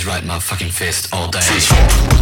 to a my fucking fist all day.